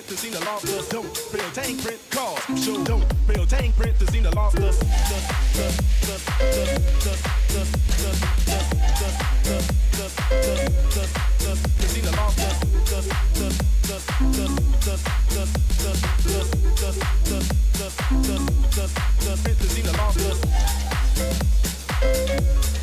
print to see the lobster. Don't fail tank print cars. Show don't fail tank print to see the law To the lobster. To.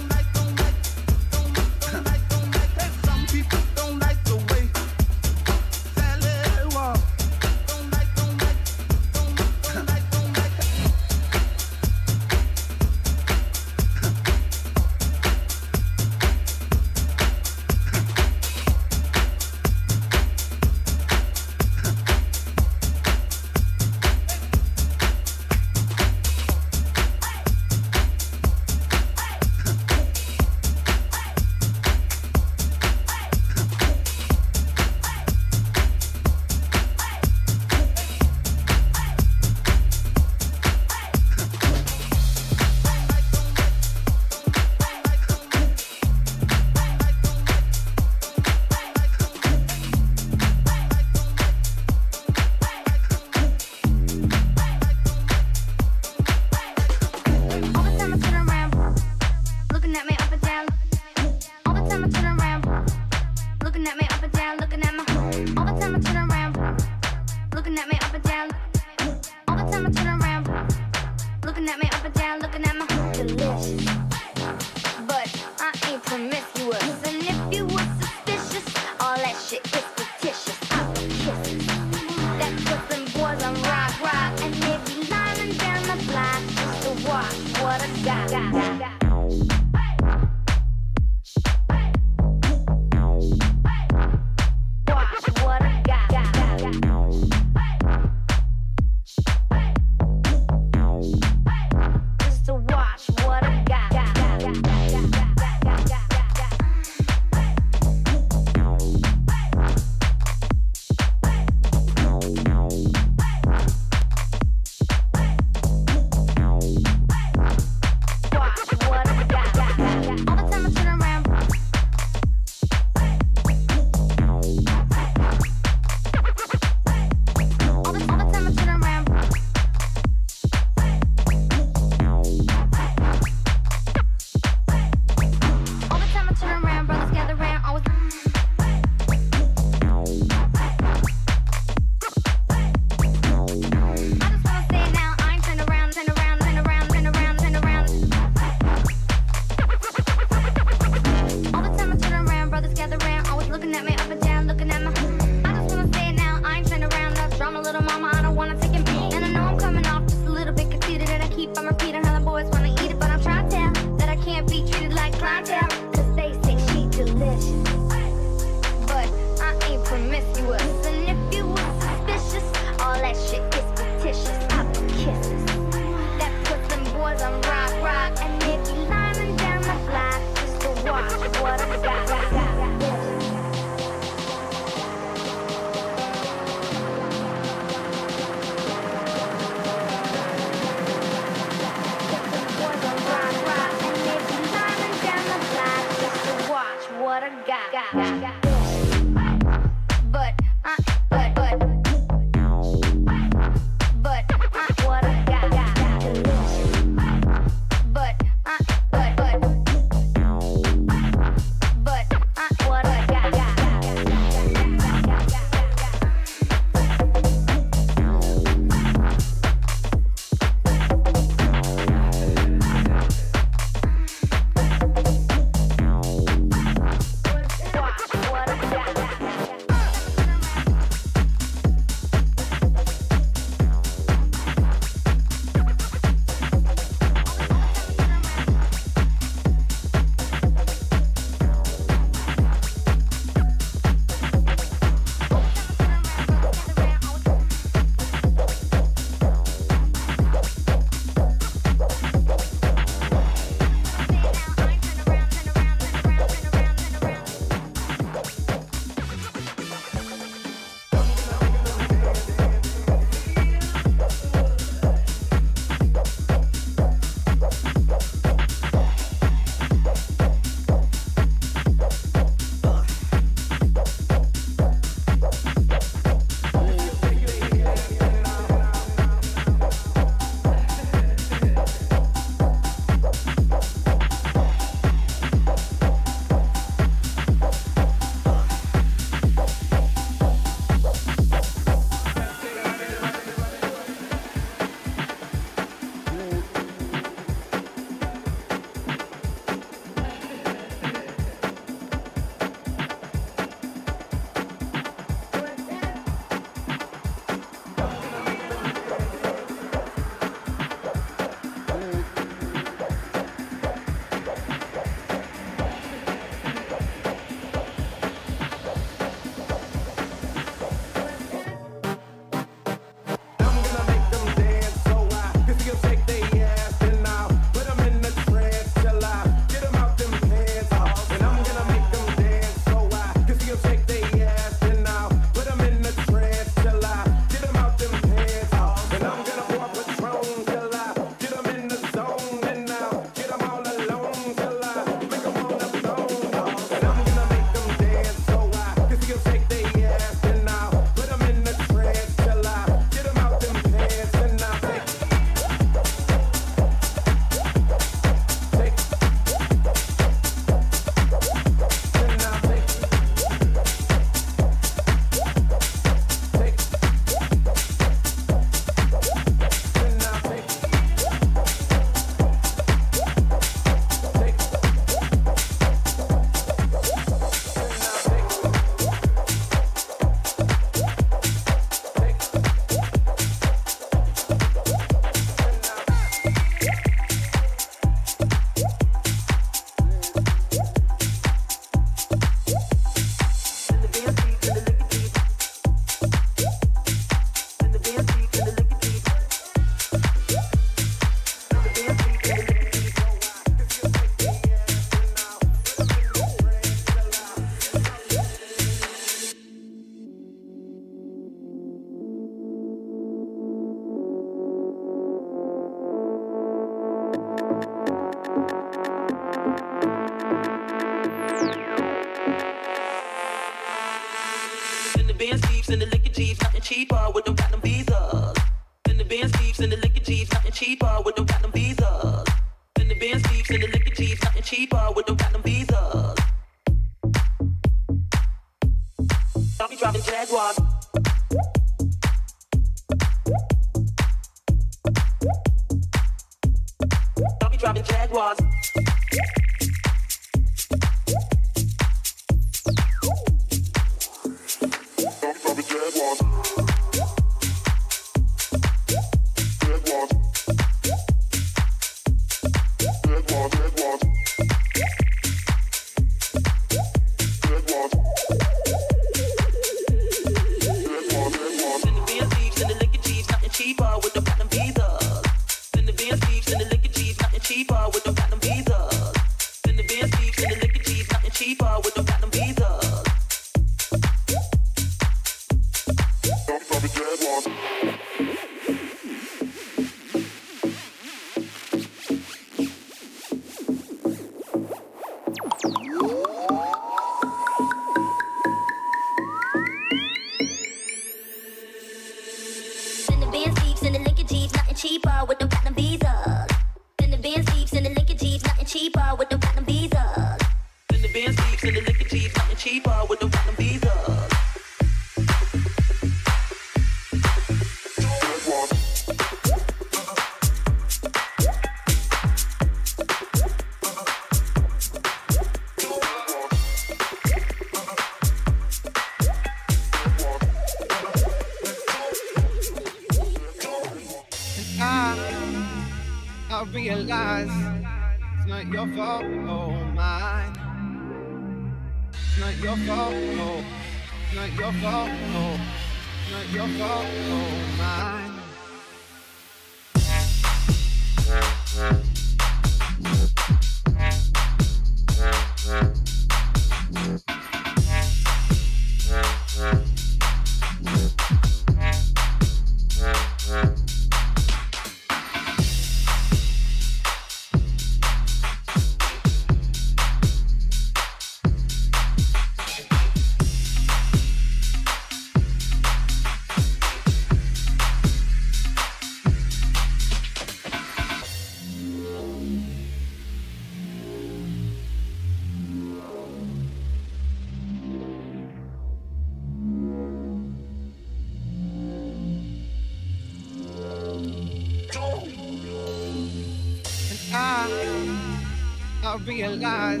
Realize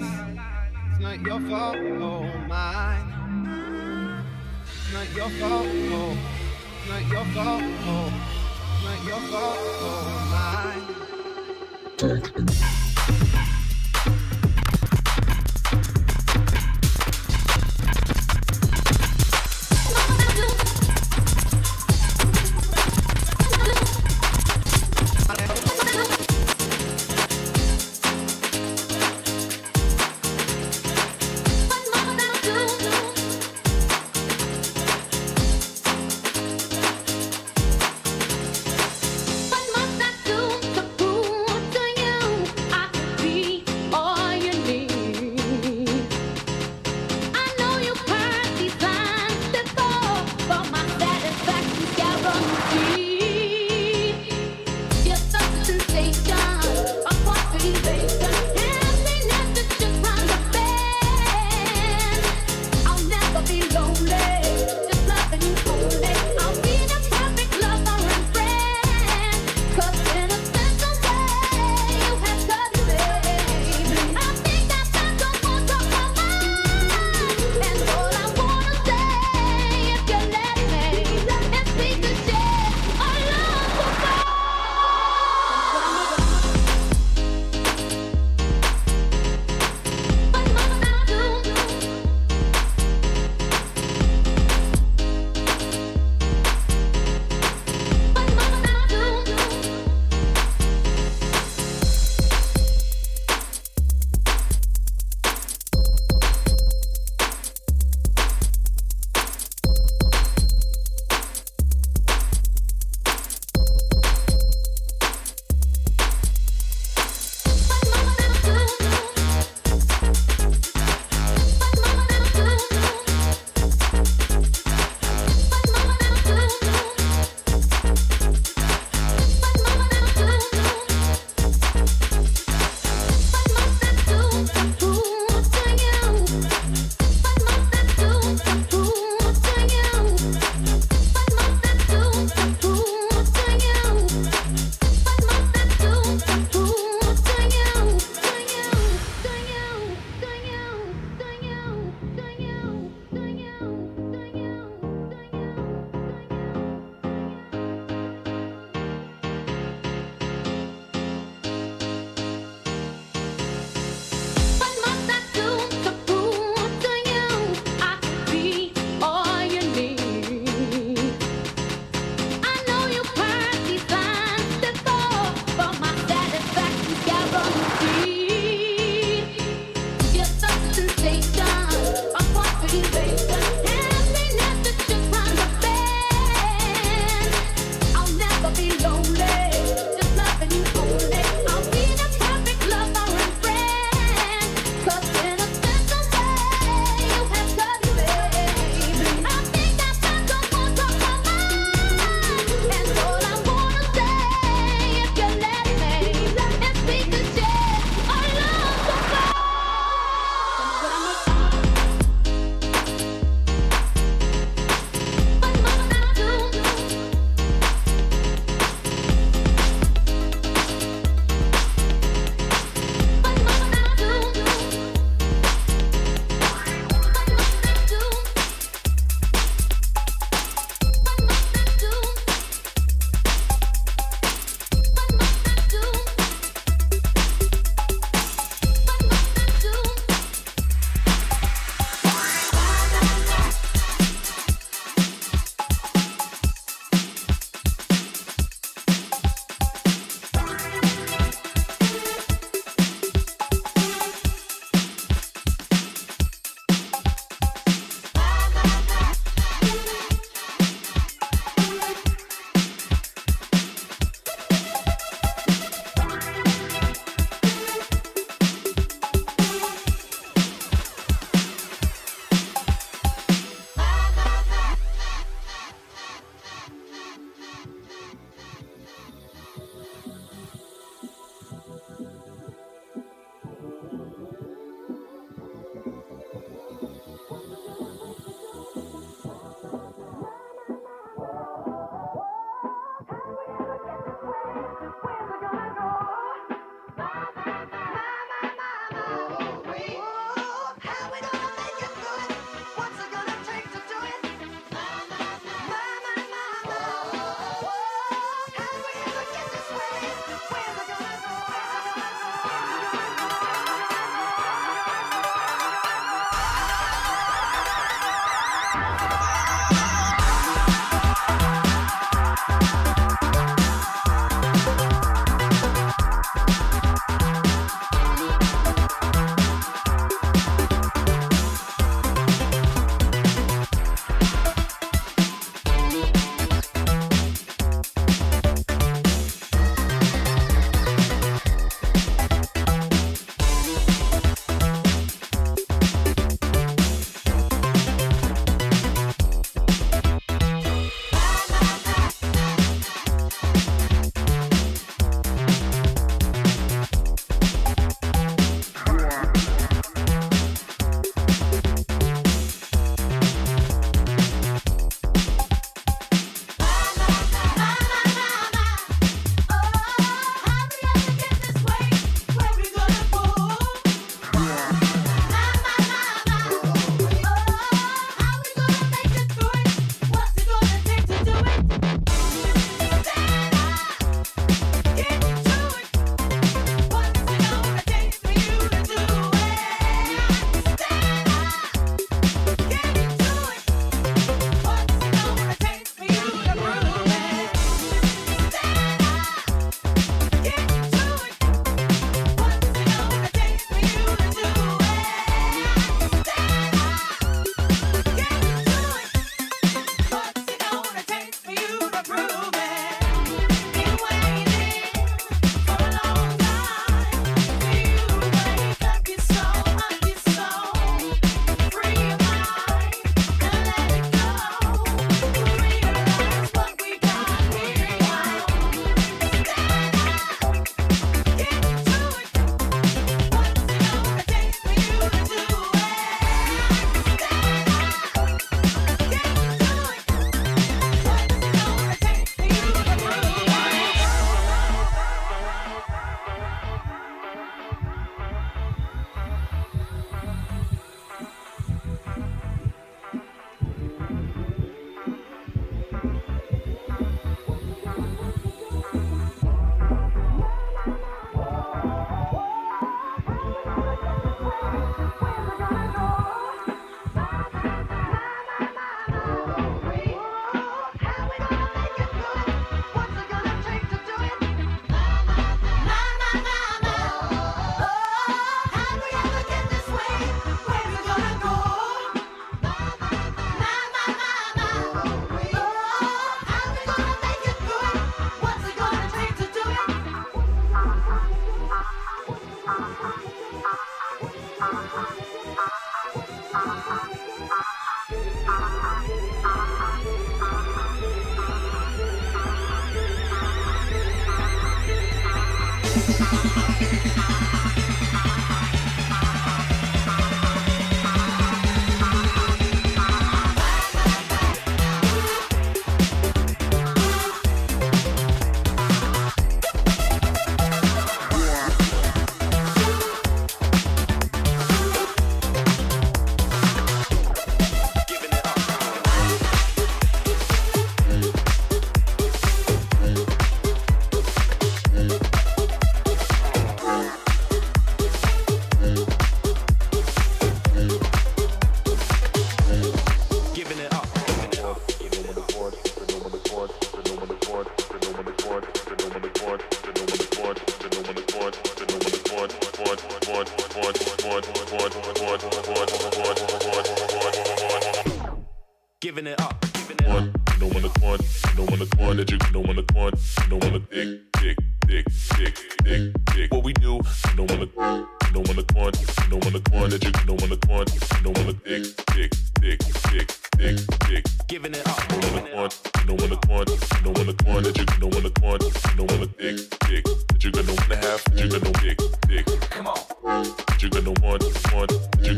it's not your fault, oh mine. It's not your fault, oh, not your fault, oh, not your fault, oh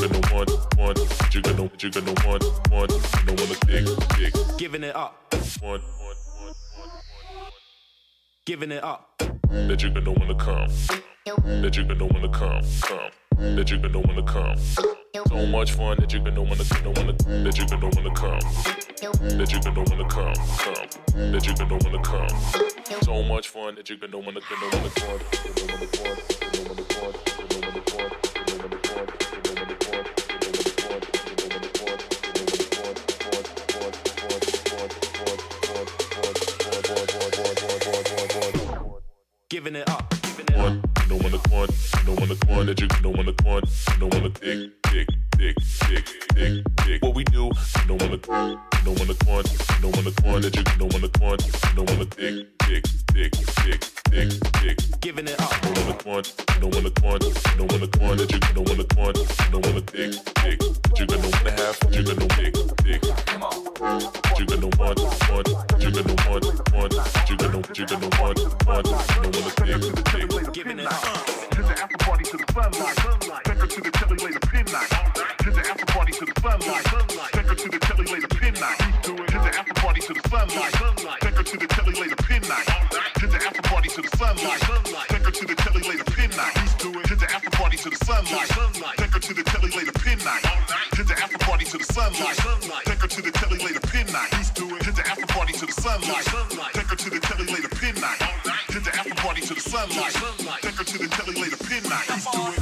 got no one, one, that you got no, that you got no one, one, no one the dick, dick. Giving it up. Giving it up. That you got no one to come. That you got no one to come, come. That you got no one to come. So much fun that you got no one to, no one to, that you one to come. That you got no one to come, come. That you got no one to come. So much fun that you got no one to, no one to come. No one to come. Giving it up, giving it one to one, no one to one that you, one to one, no one to dick, dick, dick, dick, dick, dick. What we do, no one to no one to one, no one to one that you, one to one, no one to dick, dick, dick, dick, dick, dick. Giving it up. No one to one, no one to one, no one to one that you, no one to one, no one to dick, dick. That you got no one and a half, that you got no dick, dick. That you got no one, one, that you got no one, one, that you got no, that you got no one, one, no one to dick, dick. Giving it up. To the after party to the sunlight. Take her to the telly later pin night. To the after party to the sunlight. Take her to the telly later to the sunlight. Take her to the telly later pin night. To the after party to the sunlight. Take her to the telly later pin night. To the after party to the sunlight. Take her to the telly later pin night. To the after party to the sunlight. Take her to the telly later pin night. To the after party to the sunlight. Take her to the telly later pin night. To the after party to the sunlight. Take her to the telly later pin night.